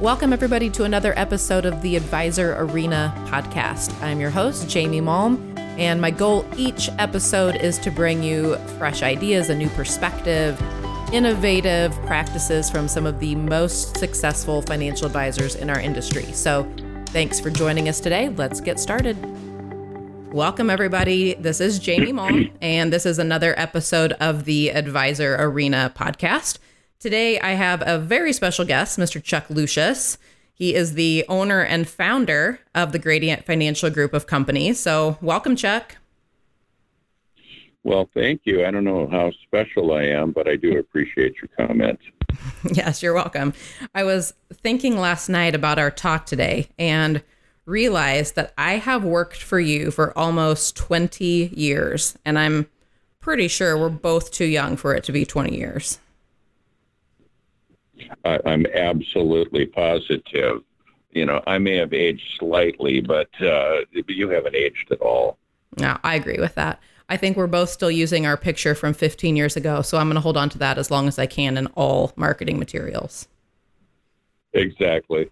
Welcome, everybody, to another episode of the Advisor Arena podcast. I'm your host, Jamie Malm, and my goal each episode is to bring you fresh ideas, a new perspective, innovative practices from some of the most successful financial advisors in our industry. So, thanks for joining us today. Let's get started. Welcome, everybody. This is Jamie Malm, and this is another episode of the Advisor Arena podcast. Today, I have a very special guest, Mr. Chuck Lucius. He is the owner and founder of the Gradient Financial Group of Companies. So, welcome, Chuck. Well, thank you. I don't know how special I am, but I do appreciate your comments. yes, you're welcome. I was thinking last night about our talk today and realized that I have worked for you for almost 20 years, and I'm pretty sure we're both too young for it to be 20 years. I, I'm absolutely positive. You know, I may have aged slightly, but uh, you haven't aged at all. No, I agree with that. I think we're both still using our picture from 15 years ago, so I'm going to hold on to that as long as I can in all marketing materials. Exactly.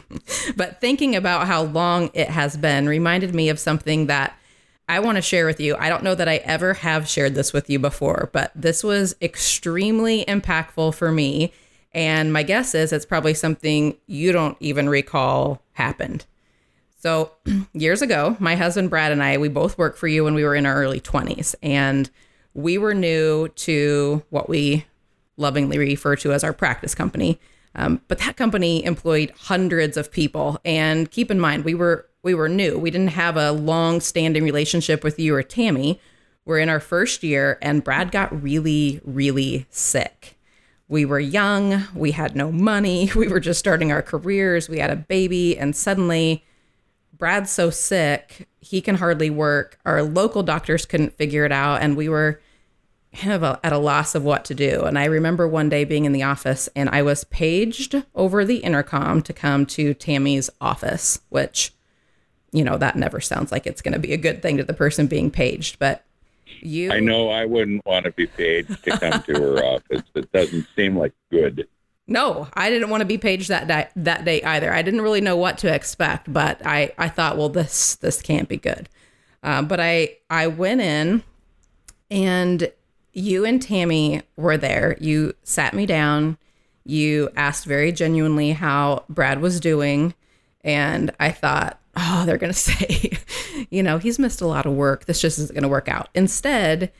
but thinking about how long it has been reminded me of something that I want to share with you. I don't know that I ever have shared this with you before, but this was extremely impactful for me. And my guess is it's probably something you don't even recall happened. So, years ago, my husband Brad and I, we both worked for you when we were in our early 20s. And we were new to what we lovingly refer to as our practice company. Um, but that company employed hundreds of people. And keep in mind, we were we were new. We didn't have a long-standing relationship with you or Tammy. We're in our first year, and Brad got really, really sick. We were young. We had no money. We were just starting our careers. We had a baby, and suddenly, Brad's so sick he can hardly work. Our local doctors couldn't figure it out, and we were kind of at a loss of what to do. And I remember one day being in the office and I was paged over the intercom to come to Tammy's office, which, you know, that never sounds like it's going to be a good thing to the person being paged. But you. I know I wouldn't want to be paged to come to her office. It doesn't seem like good. No, I didn't want to be paged that day, that day either. I didn't really know what to expect, but I, I thought, well, this this can't be good. Uh, but I I went in, and you and Tammy were there. You sat me down. You asked very genuinely how Brad was doing. And I thought, oh, they're going to say, you know, he's missed a lot of work. This just isn't going to work out. Instead,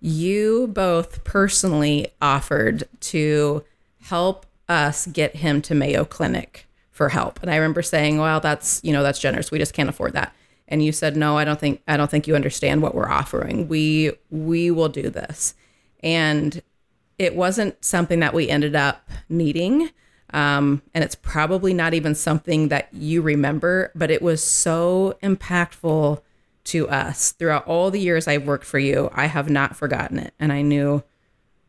you both personally offered to help us get him to Mayo Clinic for help. And I remember saying, well, that's, you know, that's generous. We just can't afford that and you said no i don't think i don't think you understand what we're offering we we will do this and it wasn't something that we ended up needing um, and it's probably not even something that you remember but it was so impactful to us. Throughout all the years i've worked for you i have not forgotten it. And i knew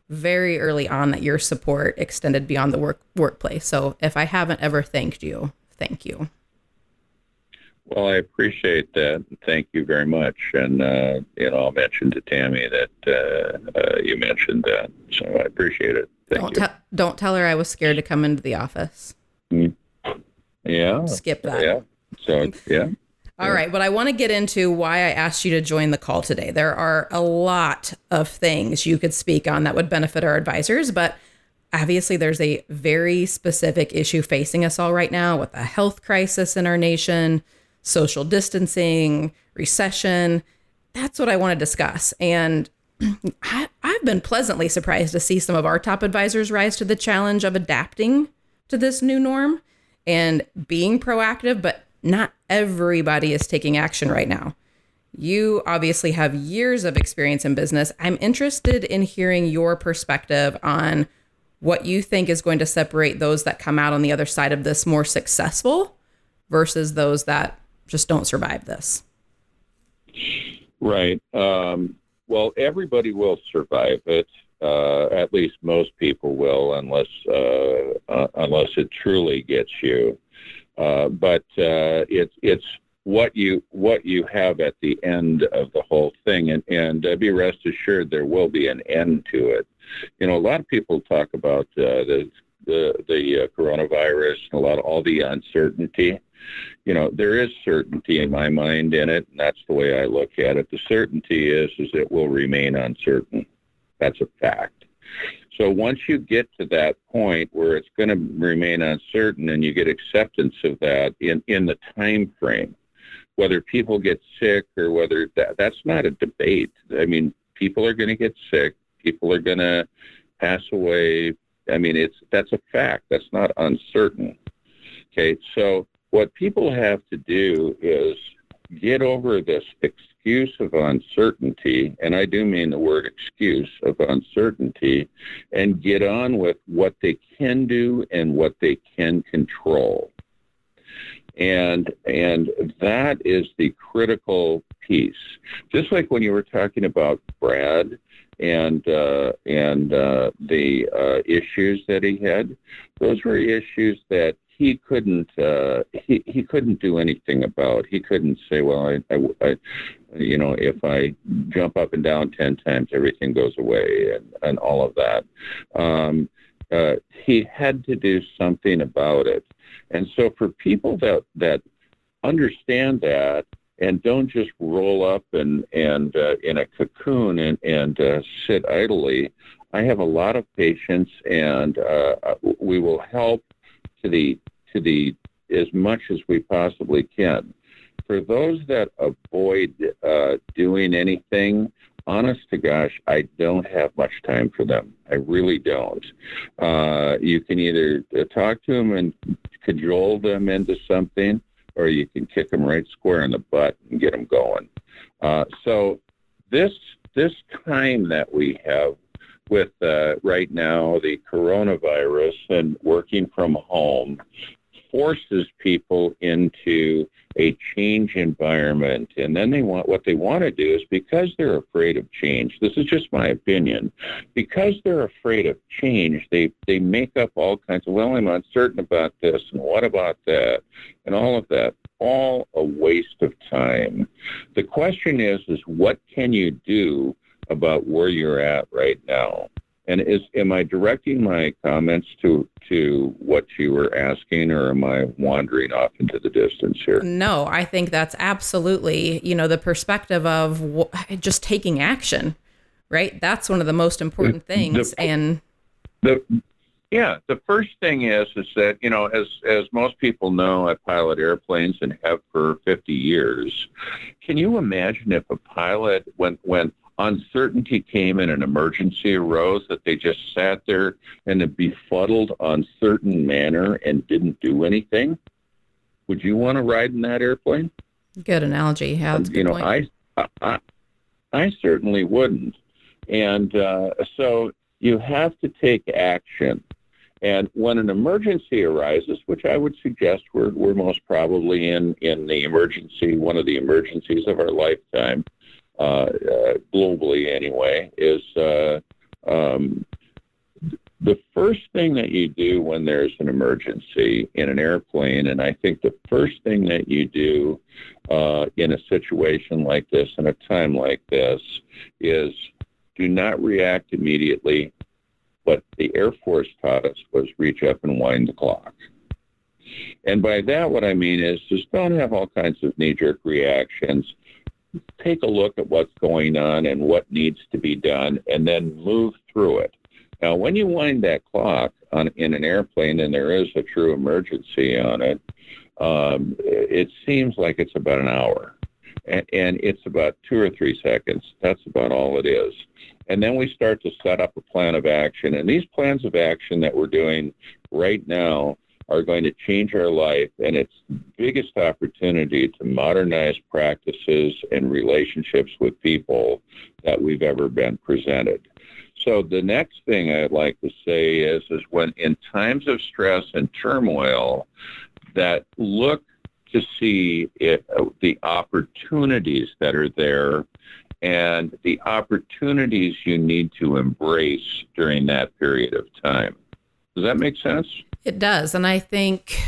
very early on that your support extended beyond the work workplace. So if i haven't ever thanked you thank you well, I appreciate that. Thank you very much. And, uh, you know, I'll mention to Tammy that uh, uh, you mentioned that. So I appreciate it. Thank don't you. Te- don't tell her I was scared to come into the office. Mm. Yeah. Skip that. Yeah. So, yeah. All yeah. right, but I want to get into why I asked you to join the call today. There are a lot of things you could speak on that would benefit our advisors, but obviously there's a very specific issue facing us all right now with the health crisis in our nation, social distancing, recession. That's what I want to discuss. And I, have been pleasantly surprised to see some of our top advisors rise to the challenge of adapting to this new norm and being proactive, but not everybody is taking action right now. You obviously have years of experience in business. I'm interested in hearing your perspective on what you think is going to separate those that come out on the other side of this more successful versus those that just don't survive this. Right. Um, well, everybody will survive it. Uh, at least most people will, unless uh, uh, unless it truly gets you. Uh, but uh, it's it's what you what you have at the end of the whole thing, and and uh, be rest assured there will be an end to it. You know, a lot of people talk about the the the coronavirus and a lot of all the uncertainty. You know, there is certainty in my mind in it, and that's the way I look at it. The certainty is is it will remain uncertain. That's a fact. So once you get to that point where it's going to remain uncertain, and you get acceptance of that in in the time frame, whether people get sick or whether that that's not a debate. I mean, people are going to get sick. People are going to pass away. I mean, it's that's a fact. That's not uncertain. Okay, so what people have to do is get over this excuse of uncertainty, and I do mean the word excuse of uncertainty, and get on with what they can do and what they can control. And and that is the critical piece. Just like when you were talking about Brad and uh, and uh, the uh, issues that he had, those were issues that he couldn't uh, he he couldn't do anything about. He couldn't say, well, I, I, I, you know, if I jump up and down ten times, everything goes away, and and all of that. Um, uh, he had to do something about it, and so for people that that understand that and don't just roll up and and uh, in a cocoon and and uh, sit idly. I have a lot of patience, and uh, we will help to the to the as much as we possibly can. For those that avoid uh, doing anything, honest to gosh, I don't have much time for them. I really don't. Uh, you can either uh, talk to them and cajole them into something, or you can kick them right square in the butt and get them going. Uh, so this this time that we have with uh, right now the coronavirus and working from home forces people into a change environment. And then they want what they want to do is because they're afraid of change this is just my opinion because they're afraid of change they they make up all kinds of well i'm uncertain about this and what about that and all of that. All a waste of time. The question is is what can you do about where you're at right now and is am I directing my comments to to what you were asking, or am I wandering off into the distance here? No, I think that's absolutely you know the perspective of w- just taking action, right? That's one of the most important things. The, and the yeah, the first thing is is that you know as as most people know, I pilot airplanes and have for 50 years. Can you imagine if a pilot when when uncertainty came and an emergency arose that they just sat there in a befuddled, uncertain manner and didn't do anything? Would you want to ride in that airplane? Good analogy. Yeah, that's you know, I, I, I certainly wouldn't. And uh, so you have to take action. And when an emergency arises, which I would suggest we're, we're most probably in, in the emergency, one of the emergencies of our lifetime, globally anyway, is uh, um, the first thing that you do when there's an emergency in an airplane, and I think the first thing that you do uh, in a situation like this, in a time like this, is do not react immediately. What the Air Force taught us was reach up and wind the clock. And by that, what I mean is just don't have all kinds of knee jerk reactions take a look at what's going on and what needs to be done, and then move through it. Now, when you wind that clock on in an airplane and there is a true emergency on it, um, it seems like it's about an hour, and, and it's about two or three seconds. That's about all it is. And then we start to set up a plan of action. And these plans of action that we're doing right now are going to change our life, and it's biggest opportunity to modernize practices and relationships with people that we've ever been presented. So the next thing I'd like to say is, is when in times of stress and turmoil, that look to see it, the opportunities that are there and the opportunities you need to embrace during that period of time. Does that make sense? It does, and I think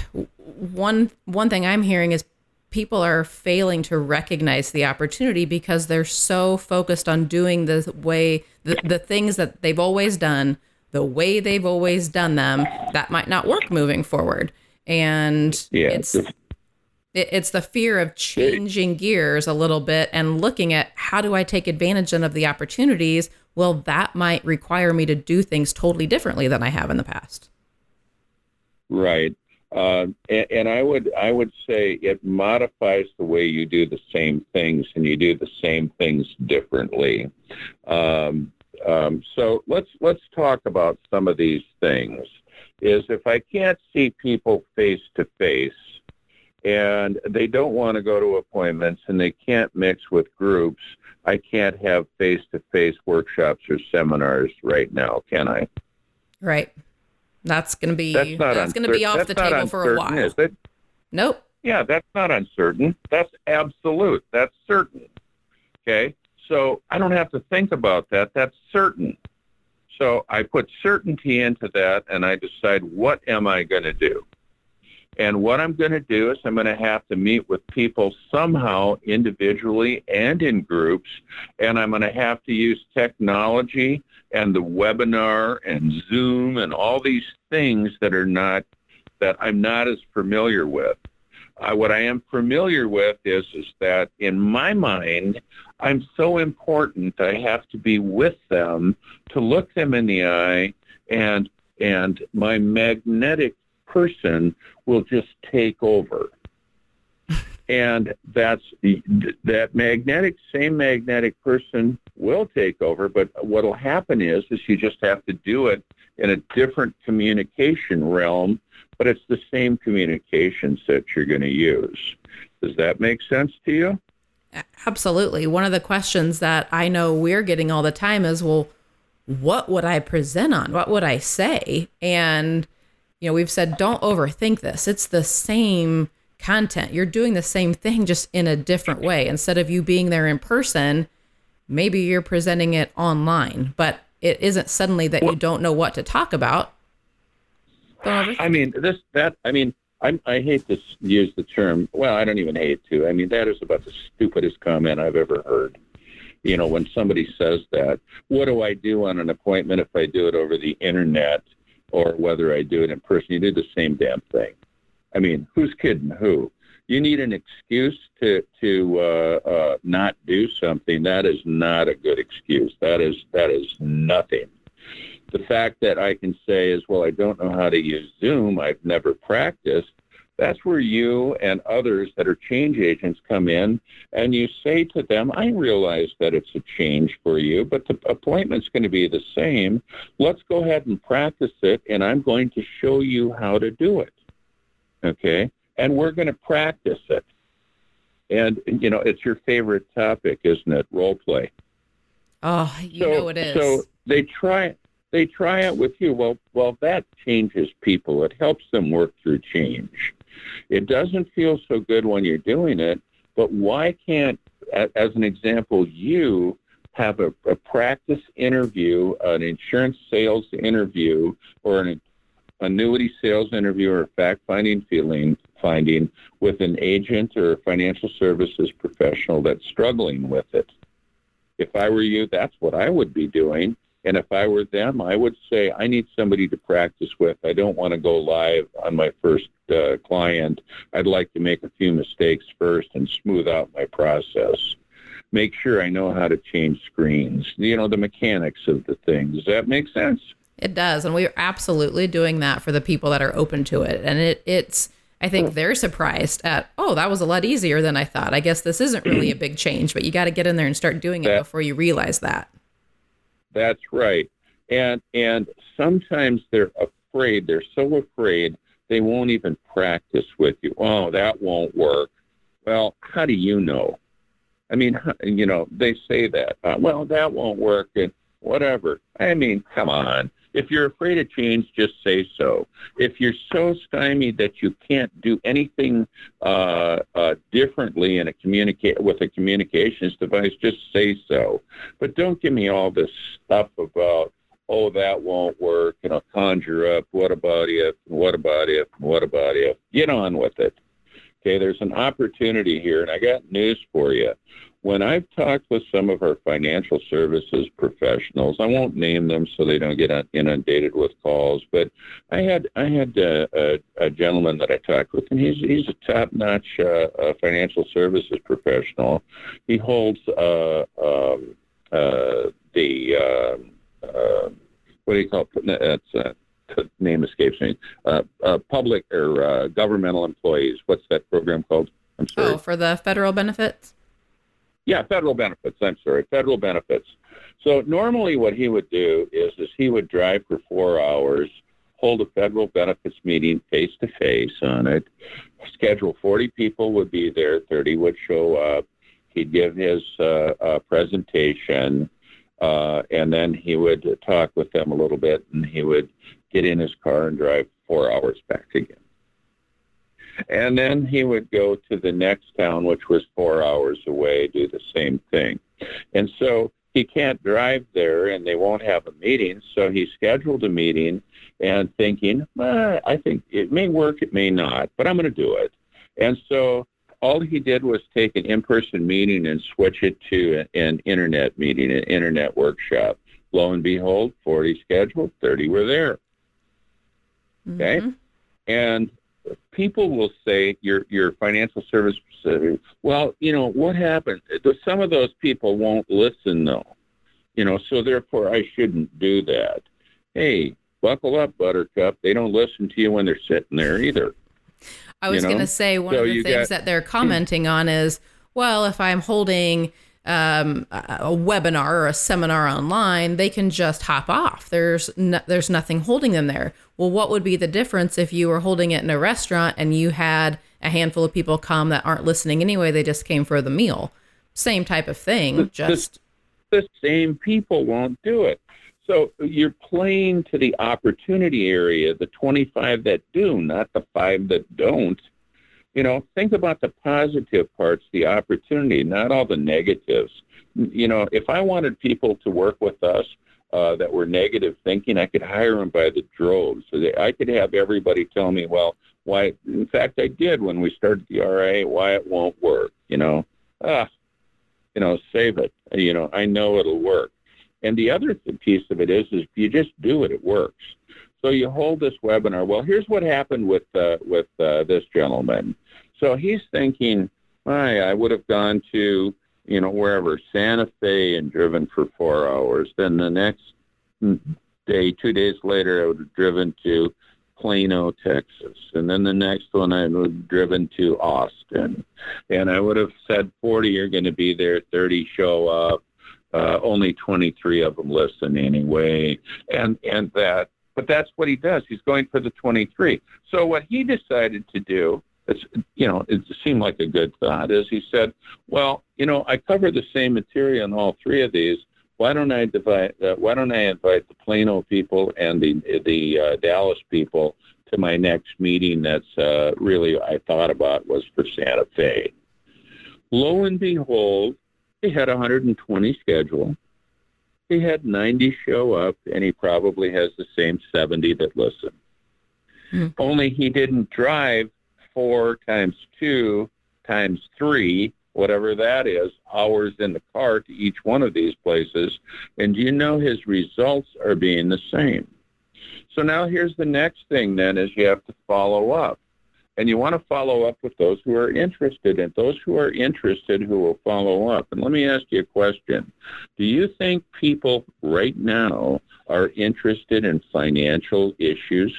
one one thing I'm hearing is people are failing to recognize the opportunity because they're so focused on doing the way the, the things that they've always done the way they've always done them, that might not work moving forward. And Yeah, it's it's- it- it's the fear of changing gears a little bit and looking at how do I take advantage of the opportunities. Well, that might require me to do things totally differently than I have in the past. Right. Uh, and, and I would I would say it modifies the way you do the same things, and you do the same things differently. Um, um, so let's let's talk about some of these things. Is if I can't see people face to face, and they don't want to go to appointments, and they can't mix with groups, I can't have face to face workshops or seminars right now, can I? Right. That's going to be That's not that's going to be off that's the table for a uncertain, while. Is it? Nope. Yeah, that's not uncertain. That's absolute. That's certain. Okay? So I don't have to think about that. That's certain. So I put certainty into that and I decide what am I going to do? And what I'm going to do is I'm going to have to meet with people somehow individually and in groups, and I'm going to have to use technology and the webinar and Zoom and all these things that are not that I'm not as familiar with. Uh, what I am familiar with is is that in my mind, I'm so important. I have to be with them to look them in the eye, and and my magnetic person will just take over. And that's that magnetic, same magnetic person will take over. But what will happen is, is you just have to do it in a different communication realm, but it's the same communications that you're going to use. Does that make sense to you? Absolutely. One of the questions that I know we're getting all the time is, well, what would I present on? What would I say? And, you know, we've said, don't overthink this. It's the same content. You're doing the same thing, just in a different way. Instead of you being there in person, maybe you're presenting it online, but it isn't suddenly that you don't know what to talk about. I mean, this, that, I mean, I'm, I hate to use the term, well, I don't even hate to. I mean, that is about the stupidest comment I've ever heard. You know, when somebody says that, what do I do on an appointment if I do it over the internet or whether I do it in person? You do the same damn thing. I mean, who's kidding who? You need an excuse to to uh, uh, not do something. That is not a good excuse. That is that is nothing. The fact that I can say is, well, I don't know how to use Zoom. I've never practiced. That's where you and others that are change agents come in, and you say to them, I realize that it's a change for you, but the appointment's going to be the same. Let's go ahead and practice it, and I'm going to show you how to do it okay? And we're going to practice it. And you know, it's your favorite topic, isn't it? Role play. Oh, you so, know it is. So they try they try it with you. Well, well, that changes people. It helps them work through change. It doesn't feel so good when you're doing it, but why can't, as an example, you have a, a practice interview, an insurance sales interview, or an annuity sales interview or a fact finding feeling finding with an agent or a financial services professional that's struggling with it. If I were you, that's what I would be doing. And if I were them, I would say, I need somebody to practice with. I don't want to go live on my first uh, client. I'd like to make a few mistakes first and smooth out my process. Make sure I know how to change screens, you know, the mechanics of the thing. Does that make sense? It does, and we're absolutely doing that for the people that are open to it. And it it's I think they're surprised at, oh, that was a lot easier than I thought. I guess this isn't really a big change, but you got to get in there and start doing it That- before you realize that. That's right. And and sometimes they're afraid. They're so afraid they won't even practice with you. Oh, that won't work. Well, how do you know? I mean, you know, they say that. Uh, well, that won't work and whatever. I mean, come on. If you're afraid of change, just say so. If you're so stymied that you can't do anything uh, uh, differently in a communicate with a communications device, just say so. But don't give me all this stuff about, oh, that won't work, and I'll conjure up, what about if, what about if, what about if. Get on with it. Okay, there's an opportunity here, and I got news for you. When I've talked with some of our financial services professionals, I won't name them so they don't get inundated with calls. But I had I had a, a, a gentleman that I talked with, and he's he's a top-notch uh, financial services professional. He holds uh, um, uh, the uh, uh, what do you call it? That's uh, name escapes me. public or governmental employees. What's that program called? I'm sorry. Oh, for the federal benefits. Yeah, federal benefits. I'm sorry, federal benefits. So normally, what he would do is, is he would drive for four hours, hold a federal benefits meeting face to face on it, schedule 40 people would be there, 30 would show up. He'd give his uh, uh, presentation, uh, and then he would talk with them a little bit, and he would get in his car and drive four hours back again. And then he would go to the next town, which was four hours away, do the same thing. And so he can't drive there and they won't have a meeting. So he scheduled a meeting and thinking, I think it may work, it may not, but I'm going to do it. And so all he did was take an in-person meeting and switch it to an internet meeting, an internet workshop. Lo and behold, 40 scheduled, 30 were there. Okay. Mm-hmm. And people will say your your financial service well you know what happened? Some of those people won't listen though you know so therefore i shouldn't do that. Hey buckle up buttercup. They don't listen to you when they're sitting there either i was you know? going to say one so of the things got, that they're commenting on is well if i'm holding um, a webinar or a seminar online, they can just hop off. There's no, there's nothing holding them there. Well, what would be the difference if you were holding it in a restaurant and you had a handful of people come that aren't listening anyway? They just came for the meal. Same type of thing. Just the, the same people won't do it. So you're playing to the opportunity area, the 25 that do, not the five that don't you know, think about the positive parts, the opportunity, not all the negatives. You know, if I wanted people to work with us uh, that were negative thinking, I could hire them by the droves. So they, I could have everybody tell me, well, why? In fact, I did when we started the RA. Why it won't work? You know, ah, you know, save it. You know, I know it'll work. And the other piece of it is, is if you just do it, it works. So you hold this webinar. Well, here's what happened with uh, with uh, this gentleman. So he's thinking, "My, I would have gone to, you know, wherever, Santa Fe and driven for four hours. Then the next day, two days later, I would have driven to Plano, Texas. And then the next one, I would have driven to Austin. And I would have said 40 are going to be there, 30 show up. Uh, only 23 of them listen anyway. And, and that, but that's what he does. He's going for the 23. So what he decided to do it's, you know, it seemed like a good thought, is he said, well, you know, I cover the same material in all three of these. Why don't I divide? Uh, why don't I invite the Plano people and the the uh, Dallas people to my next meeting? That's uh, really I thought about was for Santa Fe. Lo and behold, he had 120 schedule. He had 90 show up, and he probably has the same 70 that listen. Mm-hmm. Only he didn't drive four times two times three, whatever that is, hours in the car to each one of these places. And you know his results are being the same. So now here's the next thing then is you have to follow up. And you want to follow up with those who are interested and those who are interested who will follow up. And let me ask you a question. Do you think people right now are interested in financial issues?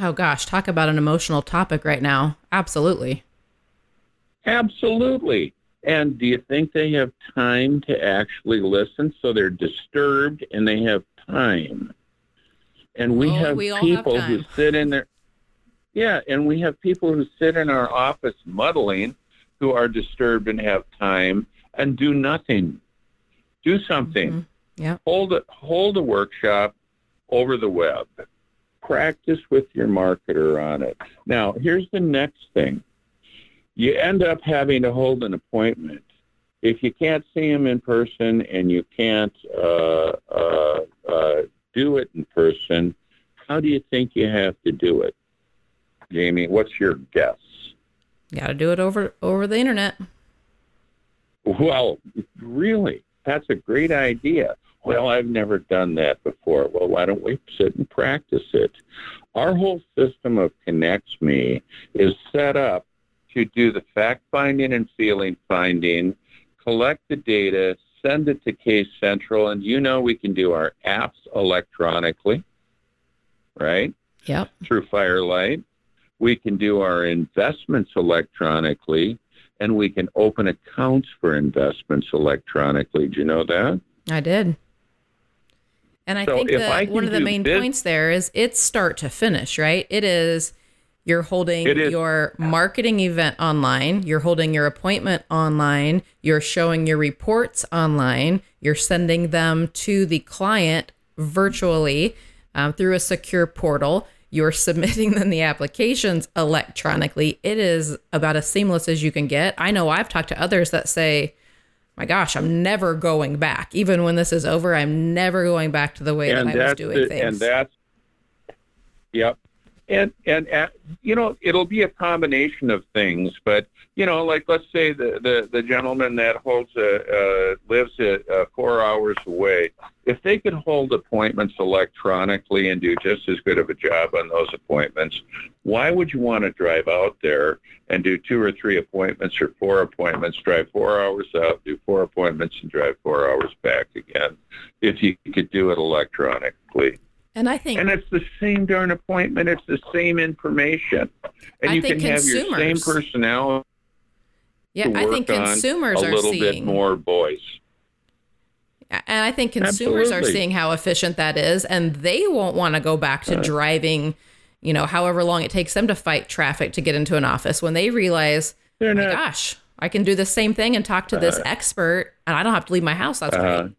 Oh gosh, talk about an emotional topic right now. Absolutely. Absolutely. And do you think they have time to actually listen? So they're disturbed and they have time. And we oh, have we people have who sit in there. Yeah, and we have people who sit in our office muddling who are disturbed and have time and do nothing. Do something. Mm-hmm. Yeah. Hold a hold a workshop over the web practice with your marketer on it. Now, here's the next thing. You end up having to hold an appointment. If you can't see them in person and you can't uh, uh, uh, do it in person, how do you think you have to do it? Jamie, what's your guess? Got to do it over over the internet. Well, really, that's a great idea. Well, I've never done that before. Well, why don't we sit and practice it? Our whole system of Connects Me is set up to do the fact finding and feeling finding, collect the data, send it to Case Central, and you know we can do our apps electronically, right? Yep. Through Firelight. We can do our investments electronically, and we can open accounts for investments electronically. Do you know that? I did. And I So think that I one of the main this- points there is it's start to finish, right? It is you're holding is. your marketing event online, you're holding your appointment online, you're showing your reports online, you're sending them to the client virtually um, through a secure portal. You're submitting them the applications electronically. It is about as seamless as you can get. I know I've talked to others that say, my gosh, I'm never going back. Even when this is over, I'm never going back to the way that I was doing the- things. and that's yep and and uh, you know it'll be a combination of things but you know like let's say the the, the gentleman that holds a uh, lives a, uh, four hours away if they could hold appointments electronically and do just as good of a job on those appointments why would you want to drive out there and do two or three appointments or four appointments drive four hours out do four appointments and drive four hours back again if you could do it electronically and I think and it's the same darn appointment. It's the same information, and I you can have your same personnel. yeah, I think on consumers a are little seeing bit more voice. And I think consumers are seeing how efficient that is, and they won't want to go back to driving, you know, however long it takes them to fight traffic to get into an office when they realize, my not. gosh, I can do the same thing and talk to this expert, and I don't have to leave my house. That's Uh, great.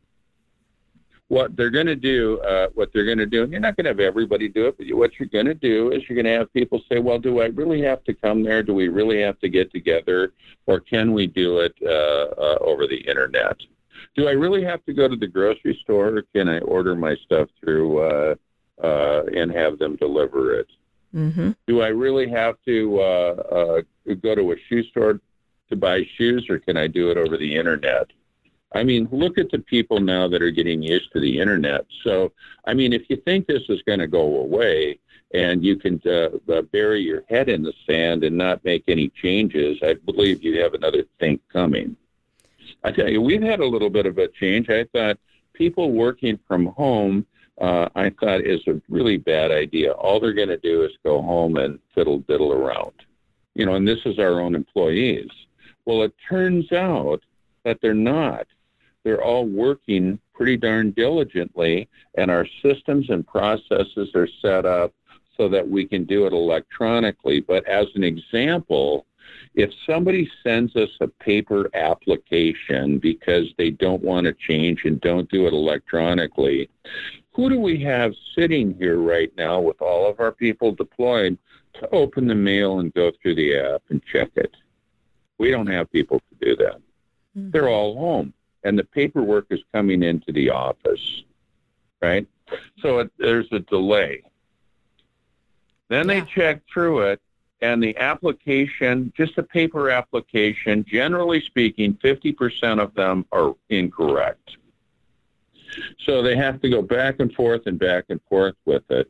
What they're going to do, uh, what they're going to do, and you're not going to have everybody do it, but what you're going to do is you're going to have people say, "Well, do I really have to come there? Do we really have to get together, or can we do it uh, uh, over the internet? Do I really have to go to the grocery store, or can I order my stuff through uh, uh, and have them deliver it?" Mm-hmm. do I really have to uh, uh, go to a shoe store to buy shoes, or can I do it over the internet? I mean, look at the people now that are getting used to the internet. So, I mean, if you think this is going to go away and you can uh, uh, bury your head in the sand and not make any changes, I believe you have another think coming. I tell you, we've had a little bit of a change. I thought people working from home uh, I thought is a really bad idea. All they're going to do is go home and fiddle diddle around, you know. And this is our own employees. Well, it turns out that they're not. They're all working pretty darn diligently, and our systems and processes are set up so that we can do it electronically. But as an example, if somebody sends us a paper application because they don't want to change and don't do it electronically, who do we have sitting here right now with all of our people deployed to open the mail and go through the app and check it? We don't have people to do that. Mm-hmm. They're all home, and the paperwork is coming into the office, right? So it, there's a delay. Then Yeah. they check through it, and the application, just a paper application, generally speaking, 50% of them are incorrect. So they have to go back and forth and back and forth with it.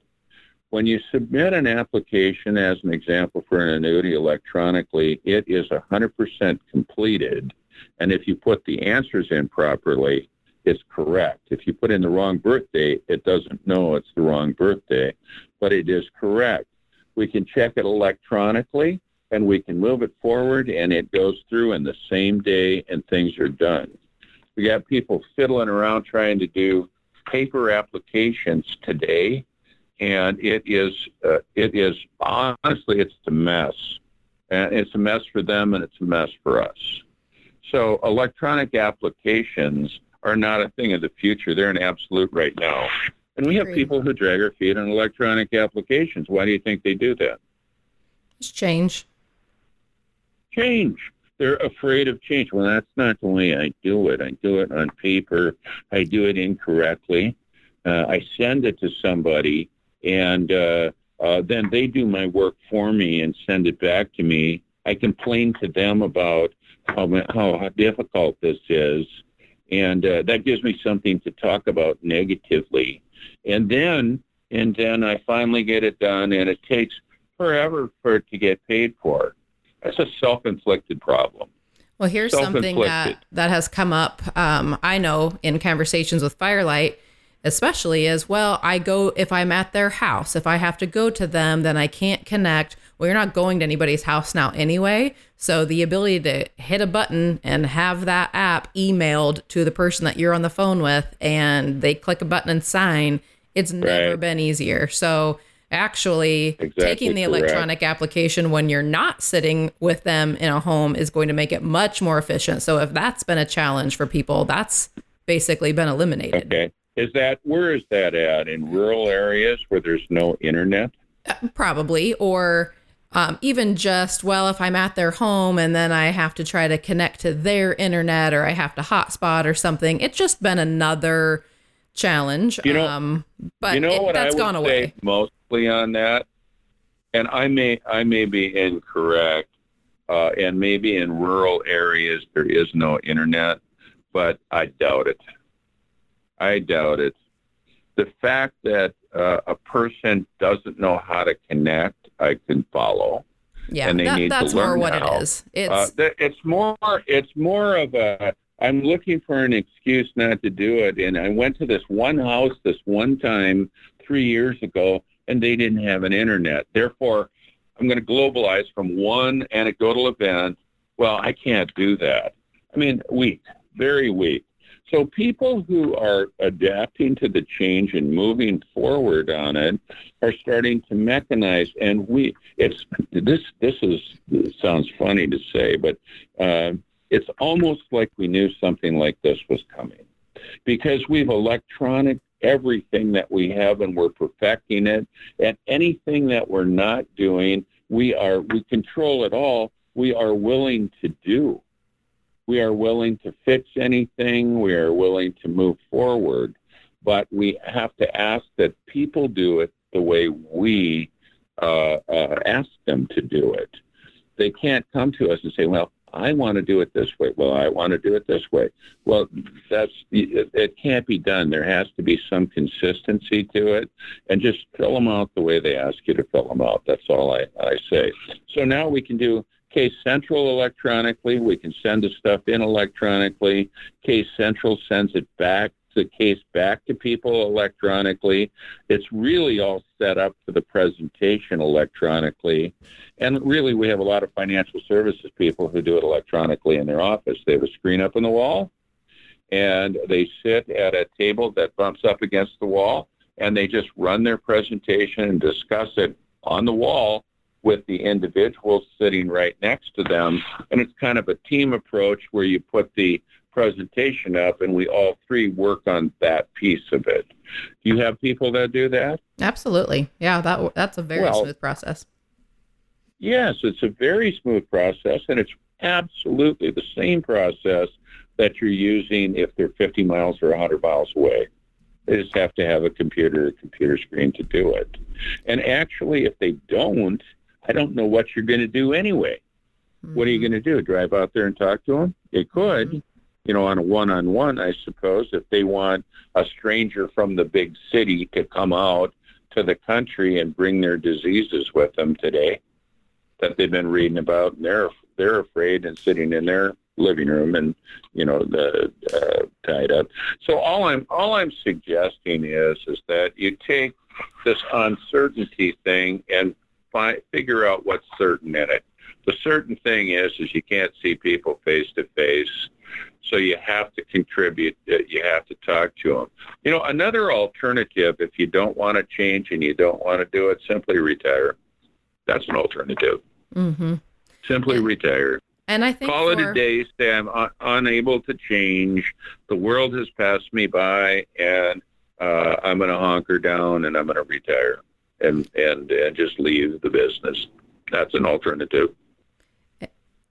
When you submit an application, as an example for an annuity electronically, it is 100% completed. And if you put the answers in properly, it's correct. If you put in the wrong birthday, it doesn't know it's the wrong birthday, but it is correct. We can check it electronically and we can move it forward and it goes through in the same day and things are done. We got people fiddling around trying to do paper applications today, and it is uh, it is honestly it's a mess, and it's a mess for them and it's a mess for us. So electronic applications are not a thing of the future; they're an absolute right now. And we have people who drag their feet on electronic applications. Why do you think they do that? It's change. change. They're afraid of change. Well, that's not the way I do it. I do it on paper. I do it incorrectly. Uh, I send it to somebody, and uh, uh, then they do my work for me and send it back to me. I complain to them about how how difficult this is, and uh, that gives me something to talk about negatively. And then and then I finally get it done, and it takes forever for it to get paid for. That's a self-inflicted problem. Well, here's something that that has come up. Um, I know in conversations with Firelight, especially is well, I go if I'm at their house. If I have to go to them, then I can't connect. Well, you're not going to anybody's house now anyway. So the ability to hit a button and have that app emailed to the person that you're on the phone with, and they click a button and sign, it's never been easier. So actually exactly taking the correct. electronic application when you're not sitting with them in a home is going to make it much more efficient. So if that's been a challenge for people, that's basically been eliminated. Okay. Is that where is that at? In rural areas where there's no internet? Uh, probably or um, even just well if i'm at their home and then i have to try to connect to their internet or i have to hotspot or something it's just been another challenge you know, um, but you know it, what that's I gone away. mostly on that? And i may i may be incorrect uh, and maybe in rural areas there is no internet but i doubt it i doubt it the fact that uh, a person doesn't know how to connect I can follow. Yeah, and they that, need that's to learn more what how. it is. It's uh, it's more it's more of a I'm looking for an excuse not to do it. And I went to this one house this one time three years ago, and they didn't have an internet. Therefore, I'm going to globalize from one anecdotal event. Well, I can't do that. I mean, weak, very weak. So people who are adapting to the change and moving forward on it are starting to mechanize. And we, it's this. This is this sounds funny to say, but uh, it's almost like we knew something like this was coming, because we've electronic everything that we have and we're perfecting it. And anything that we're not doing, we are we control it all. We are willing to do. We are willing to fix anything. We are willing to move forward. But we have to ask that people do it the way we uh, uh, ask them to do it. They can't come to us and say, well, I want to do it this way. Well, I want to do it this way. Well, that's it, can't be done. There has to be some consistency to it, and just fill them out the way they ask you to fill them out. That's all I, I say. So now we can do Case Central electronically. We can send the stuff in electronically. Case Central sends it back, the case back to people electronically. It's really all set up for the presentation electronically. And really, we have a lot of financial services people who do it electronically in their office. They have a screen up on the wall, and they sit at a table that bumps up against the wall, and they just run their presentation and discuss it on the wall with the individuals sitting right next to them. And it's kind of a team approach where you put the presentation up and we all three work on that piece of it. Do you have people that do that? Absolutely. Yeah, that that's a very well, smooth process. Yes, it's a very smooth process and it's absolutely the same process that you're using if they're 50 miles or 100 miles away. They just have to have a computer, a computer screen to do it. And actually, if they don't, I don't know what you're going to do anyway. Mm-hmm. What are you mm-hmm. going to do? Drive out there and talk to them? It could, mm-hmm. you know, on a one-on-one, I suppose, if they want a stranger from the big city to come out to the country and bring their diseases with them today that they've been reading about, and they're they're afraid and sitting in their living room and you know the uh, tied up. So all I'm all I'm suggesting is is that you take this uncertainty thing and find, figure out what's certain in it. The certain thing is, is you can't see people face to face. So you have to contribute. Uh, you have to talk to them. You know, another alternative, if you don't want to change and you don't want to do it, simply retire. That's an alternative. Mm-hmm. Simply retire. And I think call for... it a day. Say I'm un- unable to change. The world has passed me by, and uh, I'm going to hunker down and I'm going to retire and and and just leave the business. That's an alternative.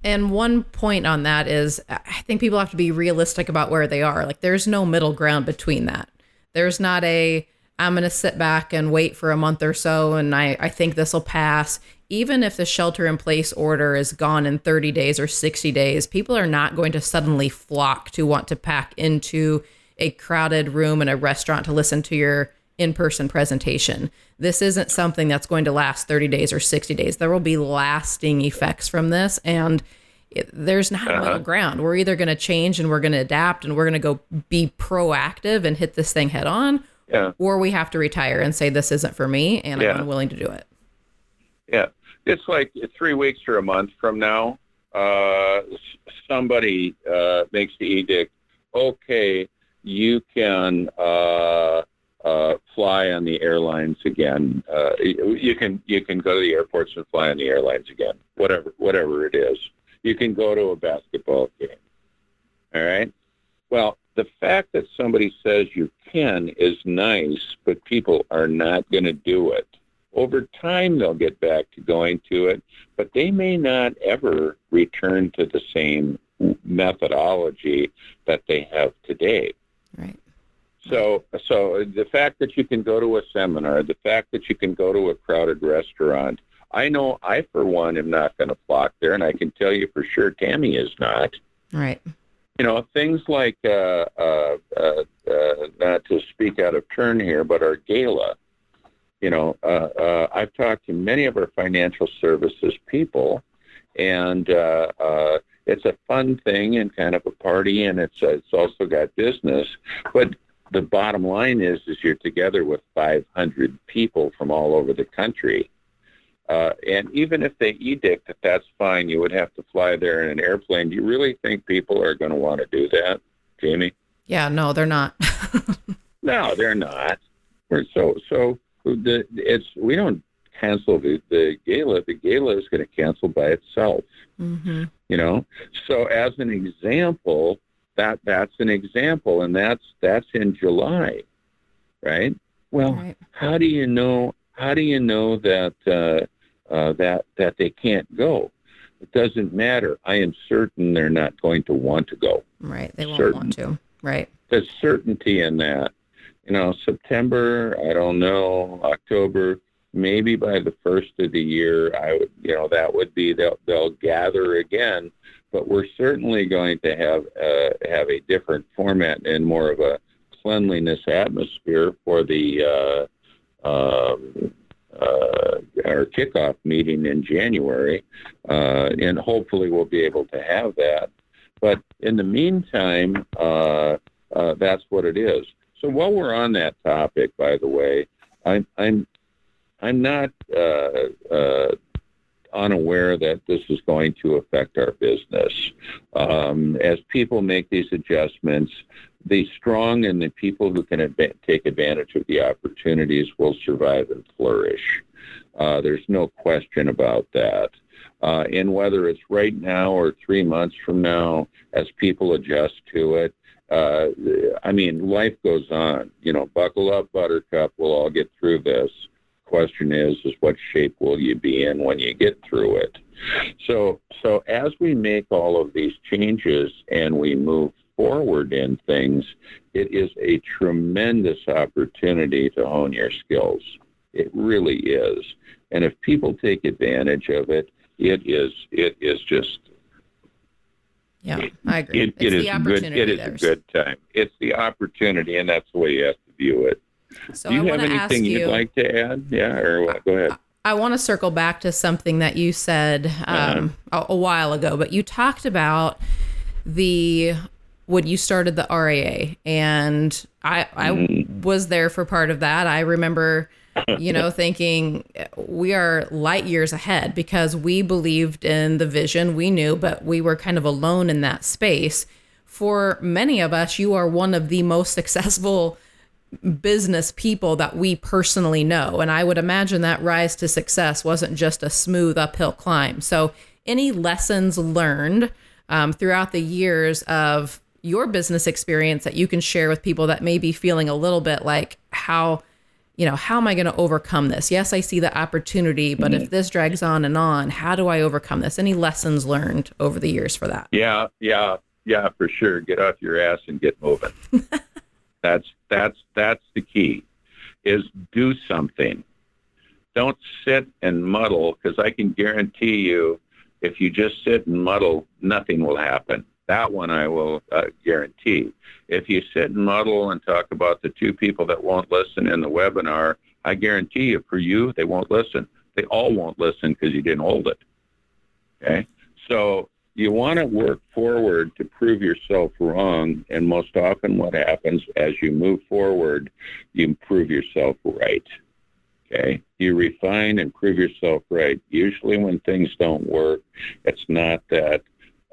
And one point on that is I think people have to be realistic about where they are. Like there's no middle ground between that. There's not a I'm going to sit back and wait for a month or so and I, I think this will pass. Even if the shelter in place order is gone in 30 days or 60 days, people are not going to suddenly flock to want to pack into a crowded room in a restaurant to listen to your in person presentation. This isn't something that's going to last 30 days or 60 days. There will be lasting effects from this. And it, there's not uh-huh. a middle ground. We're either going to change and we're going to adapt and we're going to go be proactive and hit this thing head on, yeah. or we have to retire and say this isn't for me and yeah. I'm unwilling to do it. Yeah, it's like three weeks or a month from now. Uh, somebody uh, makes the edict. Okay, you can uh, uh, fly on the airlines again. Uh, you can you can go to the airports and fly on the airlines again. Whatever whatever it is, you can go to a basketball game. All right. Well, the fact that somebody says you can is nice, but people are not going to do it. Over time, they'll get back to going to it, but they may not ever return to the same methodology that they have today. Right. So, so the fact that you can go to a seminar, the fact that you can go to a crowded restaurant, I know I, for one, am not going to flock there, and I can tell you for sure Tammy is not. Right. You know, things like, uh, uh, uh, uh not to speak out of turn here, but our gala. You know, uh, uh, I've talked to many of our financial services people, and it's a fun thing and kind of a party, and it's it's also got business. But the bottom line is is you're together with 500 people from all over the country. Uh, and even if they edict that that's fine, you would have to fly there in an airplane. Do you really think people are going to want to do that, Jamie? Yeah, no, they're not. no, they're not. So, so the it's we don't cancel the, the gala. The gala is going to cancel by itself. Mm-hmm. You know. So, as an example, that that's an example, and that's that's in July, right? Well, right. how do you know? How do you know that uh, uh, that that they can't go? It doesn't matter. I am certain they're not going to want to go. Right, they won't certain. want to. Right. There's certainty in that. You know, September. I don't know. October. Maybe by the first of the year, I would. You know, that would be they'll they'll gather again but we're certainly going to have uh, have a different format and more of a cleanliness atmosphere for the uh, um, uh, our kickoff meeting in January, uh, and hopefully we'll be able to have that. But in the meantime, uh, that's what it is. So while we're on that topic, by the way, I'm I'm I'm not unaware that this is going to affect our business. Um, as people make these adjustments, the strong and the people who can adva- take advantage of the opportunities will survive and flourish. Uh, there's no question about that. Uh, and whether it's right now or three months from now, as people adjust to it, uh, I mean, life goes on. You know, buckle up, Buttercup. We'll all get through this question is is what shape will you be in when you get through it so so as we make all of these changes and we move forward in things it is a tremendous opportunity to hone your skills it really is and if people take advantage of it it is it is just yeah, I agree. It, it is good. It is a good time. It's the opportunity, and that's the way you have to view it. So Do you have anything you, would like to add? Yeah, or what? Go ahead. I, I want to circle back to something that you said um, uh-huh. a, a while ago, but you talked about the when you started the RAA, and I I mm. was there for part of that. I remember, you know, thinking we are light years ahead because we believed in the vision we knew, but we were kind of alone in that space. For many of us, you are one of the most successful business people that we personally know. And I would imagine that rise to success wasn't just a smooth uphill climb. So, any lessons learned um, throughout the years of your business experience that you can share with people that may be feeling a little bit like, how, you know, how am I going to overcome this? Yes, I see the opportunity, but if this drags on and on, how do I overcome this? Any lessons learned over the years for that? Yeah, yeah, yeah, for sure. Get off your ass and get moving. That's that's that's the key. is do something. Don't sit and muddle because I can guarantee you if you just sit and muddle, nothing will happen. That one I will uh, guarantee. If you sit and muddle and talk about the two people that won't listen in the webinar, I guarantee you for you, they won't listen. They all won't listen because you didn't hold it. Okay? So you want to work forward to prove yourself wrong, and most often what happens as you move forward, you prove yourself right. Okay? You refine and prove yourself right. Usually when things don't work, it's not that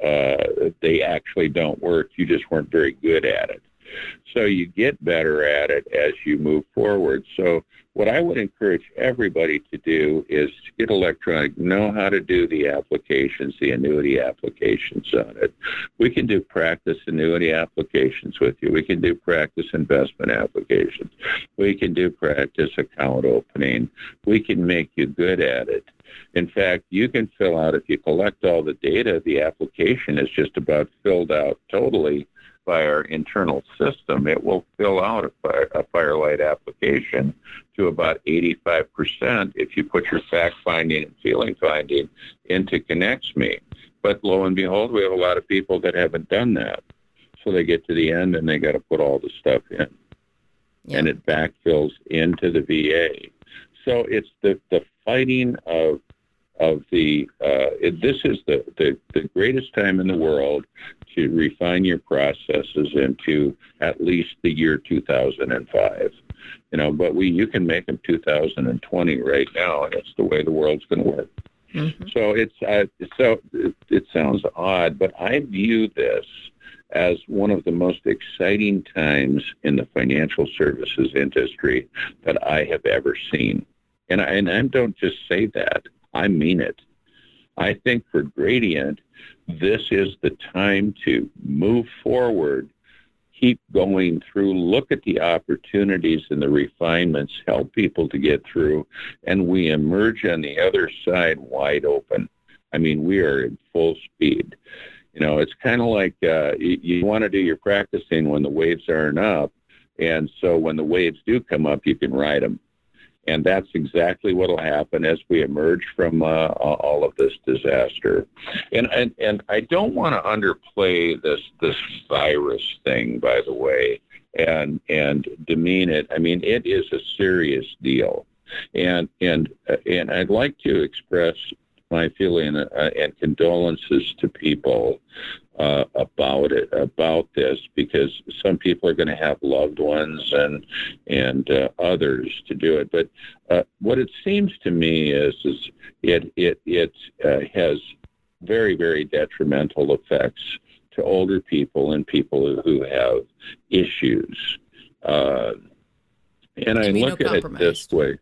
uh, they actually don't work. You just weren't very good at it. So you get better at it as you move forward. So what I would encourage everybody to do is get electronic, know how to do the applications, the annuity applications on it. We can do practice annuity applications with you. We can do practice investment applications. We can do practice account opening. We can make you good at it. In fact, you can fill out, if you collect all the data, the application is just about filled out totally by our internal system, it will fill out a, fire, a Firelight application to about 85% if you put your fact finding and feeling finding into ConnexMe. But lo and behold, we have a lot of people that haven't done that. So they get to the end and they got to put all the stuff in. And it backfills into the VA. So it's the, the fighting of of the uh, it, this is the, the, the greatest time in the world to refine your processes into at least the year 2005 you know but we you can make them 2020 right now and it's the way the world's going to work mm-hmm. so it's uh, so it, it sounds odd but i view this as one of the most exciting times in the financial services industry that I have ever seen. And I, and I don't just say that. I mean it. I think for Gradient, this is the time to move forward, keep going through, look at the opportunities and the refinements, help people to get through, and we emerge on the other side wide open. I mean, we are in full speed. You know, it's kind of like uh, you, you want to do your practicing when the waves aren't up, and so when the waves do come up, you can ride them and that's exactly what will happen as we emerge from uh, all of this disaster. And, and and I don't want to underplay this this virus thing, by the way, and and demean it. I mean, it is a serious deal, and and and I'd like to express my feeling uh, and condolences to people uh, about it, about this, because some people are going to have loved ones and and uh, others to do it. But uh, what it seems to me is is it it it uh, has very very detrimental effects to older people and people who have issues. Uh, and I look at it this way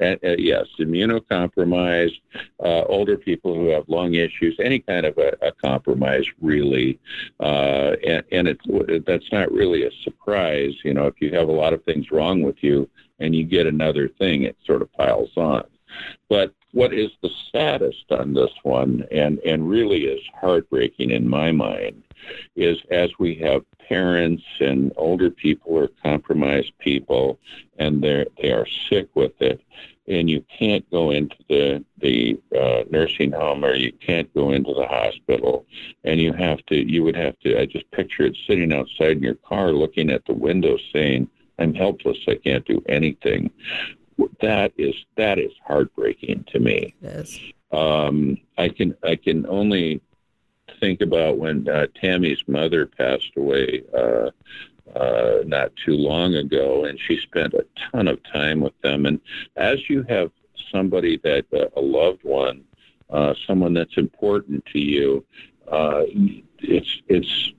uh, yes, immunocompromised, uh, older people who have lung issues, any kind of a, a compromise, really. Uh, and and it's, that's not really a surprise. You know, if you have a lot of things wrong with you and you get another thing, it sort of piles on. But what is the saddest on this one, and, and really is heartbreaking in my mind, is as we have parents and older people or compromised people, and they're, they are sick with it, and you can't go into the the uh, nursing home or you can't go into the hospital, and you have to you would have to I just picture it sitting outside in your car looking at the window saying I'm helpless I can't do anything. That is that is heartbreaking to me. Yes. Um, I can I can only think about when uh, Tammy's mother passed away. Uh, uh, not too long ago, and she spent a ton of time with them. And as you have somebody that uh, a loved one, uh, someone that's important to you, uh, it's it's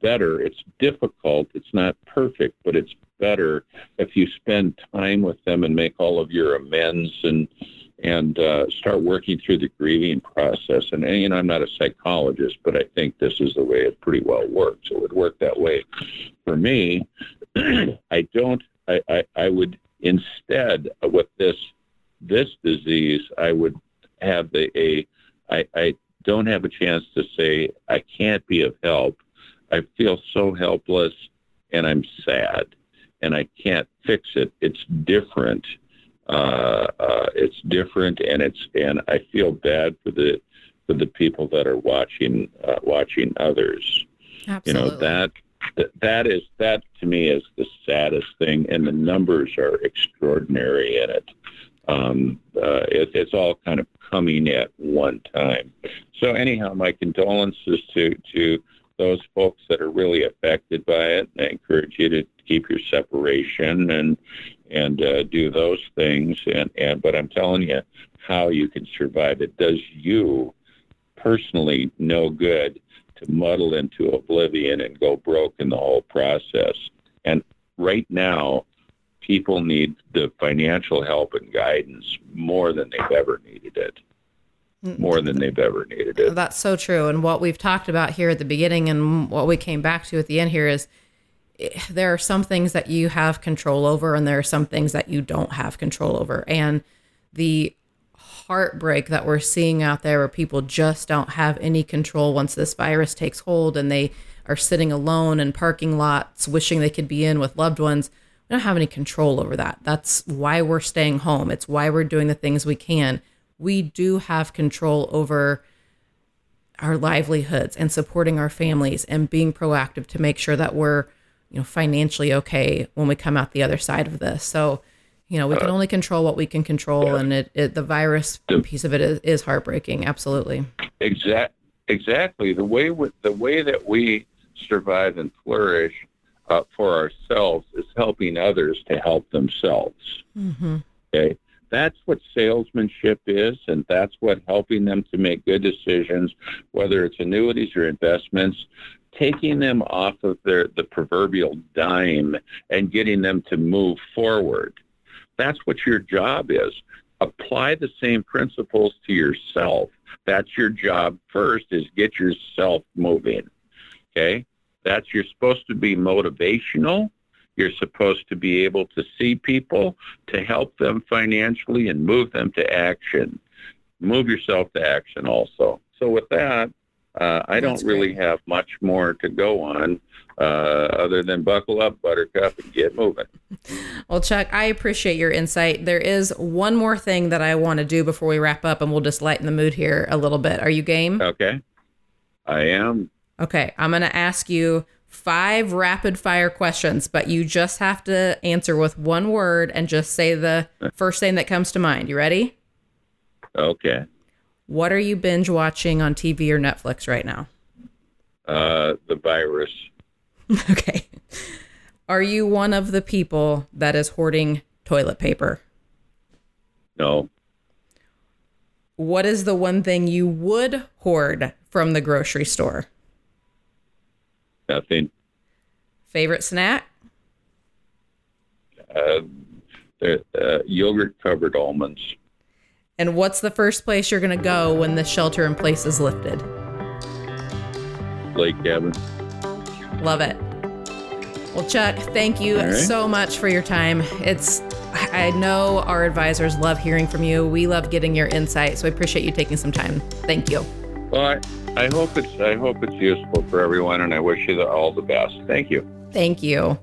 better. It's difficult. It's not perfect, but it's better if you spend time with them and make all of your amends and and uh, start working through the grieving process. And, you know, I'm not a psychologist, but I think this is the way it pretty well works. It would work that way. For me, I don't. I, I, I would instead with this this disease, I would have the a. I, I don't have a chance to say I can't be of help. I feel so helpless, and I'm sad and I can't fix it. It's different. Uh, uh, it's different, and it's and I feel bad for the for the people that are watching uh, watching others. Absolutely. You know that that is that to me is the saddest thing, and the numbers are extraordinary in it. Um, uh, it it's all kind of coming at one time. So anyhow, my condolences to to those folks that are really affected by it. I encourage you to keep your separation and and uh, do those things. And and but I'm telling you how you can survive. It does you personally no good to muddle into oblivion and go broke in the whole process. And right now, people need the financial help and guidance more than they've ever needed it. More than they've ever needed it. That's so true. And what we've talked about here at the beginning and what we came back to at the end here is there are some things that you have control over and there are some things that you don't have control over. And the heartbreak that we're seeing out there where people just don't have any control once this virus takes hold and they are sitting alone in parking lots wishing they could be in with loved ones. We don't have any control over that. That's why we're staying home. It's why we're doing the things we can. We do have control over our livelihoods and supporting our families and being proactive to make sure that we're, you know, financially okay when we come out the other side of this. So, you know, we can uh, only control what we can control, yeah. and it, it, the virus the, piece of it is, is heartbreaking. Absolutely. Exact, exactly. The way we, the way that we survive and flourish uh, for ourselves is helping others to help themselves. Mm-hmm. Okay, that's what salesmanship is, and that's what helping them to make good decisions, whether it's annuities or investments taking them off of their the proverbial dime and getting them to move forward that's what your job is. Apply the same principles to yourself. That's your job first is get yourself moving. Okay? That's you're supposed to be motivational. You're supposed to be able to see people to help them financially and move them to action. Move yourself to action also. So with that, uh, I don't really have much more to go on uh, other than buckle up, Buttercup, and get moving. Well, Chuck, I appreciate your insight. There is one more thing that I want to do before we wrap up, and we'll just lighten the mood here a little bit. Are you game? Okay. I am. Okay. I'm going to ask you five rapid fire questions, but you just have to answer with one word and just say the first thing that comes to mind. You ready? Okay. What are you binge watching on TV or Netflix right now? Uh, the virus. okay. Are you one of the people that is hoarding toilet paper? No. What is the one thing you would hoard from the grocery store? Nothing. Favorite snack? Uh, uh, yogurt covered almonds. And what's the first place you're going to go when the shelter in place is lifted? Lake cabin. Love it. Well, Chuck, thank you right. so much for your time. It's I know our advisors love hearing from you. We love getting your insight, so I appreciate you taking some time. Thank you. Well, I, I hope it's I hope it's useful for everyone, and I wish you the, all the best. Thank you. Thank you.